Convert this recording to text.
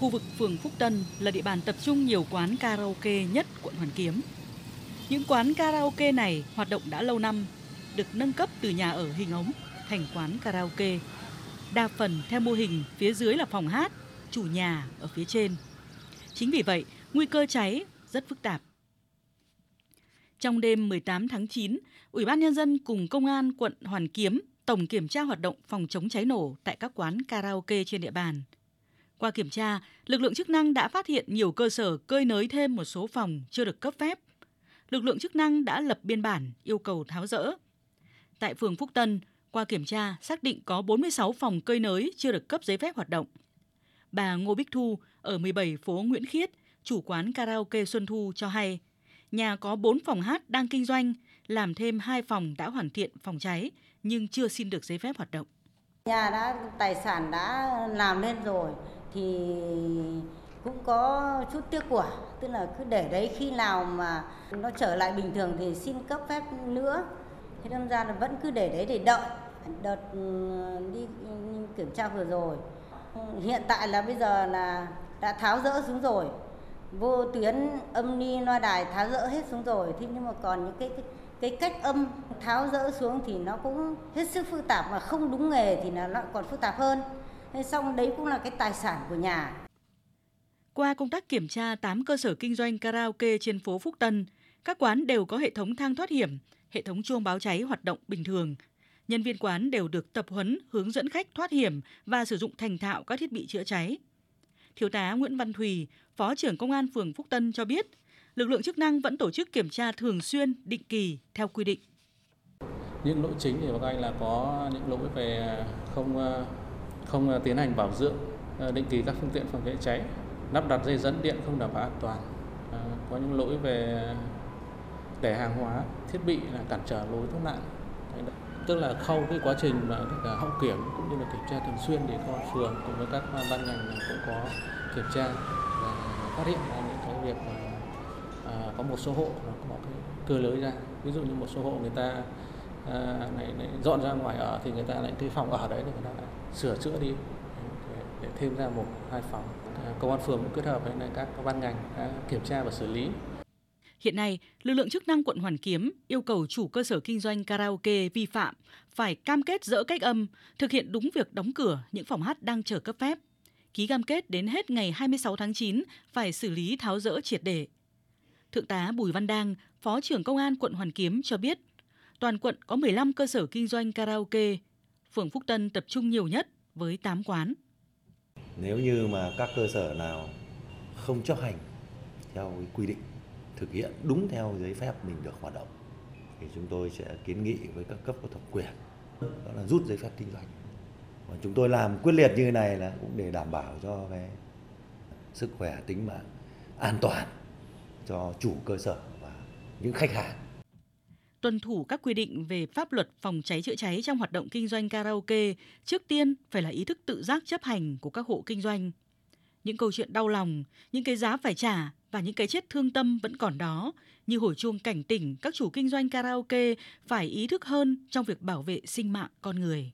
Khu vực phường Phúc Tân là địa bàn tập trung nhiều quán karaoke nhất quận Hoàn Kiếm. Những quán karaoke này hoạt động đã lâu năm, được nâng cấp từ nhà ở hình ống thành quán karaoke. Đa phần theo mô hình phía dưới là phòng hát, chủ nhà ở phía trên. Chính vì vậy, nguy cơ cháy rất phức tạp. Trong đêm 18 tháng 9, Ủy ban Nhân dân cùng Công an quận Hoàn Kiếm tổng kiểm tra hoạt động phòng chống cháy nổ tại các quán karaoke trên địa bàn. Qua kiểm tra, lực lượng chức năng đã phát hiện nhiều cơ sở cơi nới thêm một số phòng chưa được cấp phép. Lực lượng chức năng đã lập biên bản yêu cầu tháo rỡ. Tại phường Phúc Tân, qua kiểm tra xác định có 46 phòng cơi nới chưa được cấp giấy phép hoạt động. Bà Ngô Bích Thu ở 17 phố Nguyễn Khiết, chủ quán karaoke Xuân Thu cho hay, nhà có 4 phòng hát đang kinh doanh, làm thêm 2 phòng đã hoàn thiện phòng cháy nhưng chưa xin được giấy phép hoạt động. Nhà đã tài sản đã làm lên rồi thì cũng có chút tiếc của, tức là cứ để đấy khi nào mà nó trở lại bình thường thì xin cấp phép nữa. Thế đâm ra là vẫn cứ để đấy để đợi đợt ừ, đi kiểm tra vừa rồi. Hiện tại là bây giờ là đã tháo rỡ xuống rồi. Vô tuyến âm ni loa đài tháo rỡ hết xuống rồi. Thế nhưng mà còn những cái, cái cái cách âm tháo rỡ xuống thì nó cũng hết sức phức tạp mà không đúng nghề thì là nó còn phức tạp hơn. Thế xong đấy cũng là cái tài sản của nhà. Qua công tác kiểm tra 8 cơ sở kinh doanh karaoke trên phố Phúc Tân, các quán đều có hệ thống thang thoát hiểm, hệ thống chuông báo cháy hoạt động bình thường. Nhân viên quán đều được tập huấn hướng dẫn khách thoát hiểm và sử dụng thành thạo các thiết bị chữa cháy. Thiếu tá Nguyễn Văn Thùy, Phó trưởng Công an phường Phúc Tân cho biết, lực lượng chức năng vẫn tổ chức kiểm tra thường xuyên, định kỳ theo quy định. Những lỗi chính thì các anh là có những lỗi về không không ờ, tiến hành bảo dưỡng ờ, định kỳ các phương tiện phòng cháy cháy, lắp đặt dây dẫn điện không đảm bảo an toàn, ờ, có những lỗi về để hàng hóa thiết bị là cản trở lối thoát nạn. Tức là khâu cái quá trình mà cả hậu kiểm cũng như là kiểm tra thường xuyên thì công an phường cùng với các ban ngành cũng có kiểm tra và phát hiện ra những cái việc mà à, có một số hộ nó có cái cơ lưới ra. Ví dụ như một số hộ người ta à, này, dọn ra ngoài ở thì người ta lại thuê phòng ở đấy thì người ta lại sửa chữa đi để, để thêm ra một hai phòng à, công an phường cũng kết hợp với các ban ngành đã kiểm tra và xử lý Hiện nay, lực lượng chức năng quận Hoàn Kiếm yêu cầu chủ cơ sở kinh doanh karaoke vi phạm phải cam kết dỡ cách âm, thực hiện đúng việc đóng cửa những phòng hát đang chờ cấp phép. Ký cam kết đến hết ngày 26 tháng 9 phải xử lý tháo dỡ triệt để. Thượng tá Bùi Văn Đang, Phó trưởng Công an quận Hoàn Kiếm cho biết, toàn quận có 15 cơ sở kinh doanh karaoke, phường Phúc Tân tập trung nhiều nhất với 8 quán. Nếu như mà các cơ sở nào không chấp hành theo quy định thực hiện đúng theo giấy phép mình được hoạt động thì chúng tôi sẽ kiến nghị với các cấp có thẩm quyền đó là rút giấy phép kinh doanh. Và chúng tôi làm quyết liệt như thế này là cũng để đảm bảo cho cái sức khỏe tính mạng an toàn cho chủ cơ sở và những khách hàng tuân thủ các quy định về pháp luật phòng cháy chữa cháy trong hoạt động kinh doanh karaoke trước tiên phải là ý thức tự giác chấp hành của các hộ kinh doanh những câu chuyện đau lòng những cái giá phải trả và những cái chết thương tâm vẫn còn đó, như hồi chuông cảnh tỉnh các chủ kinh doanh karaoke phải ý thức hơn trong việc bảo vệ sinh mạng con người.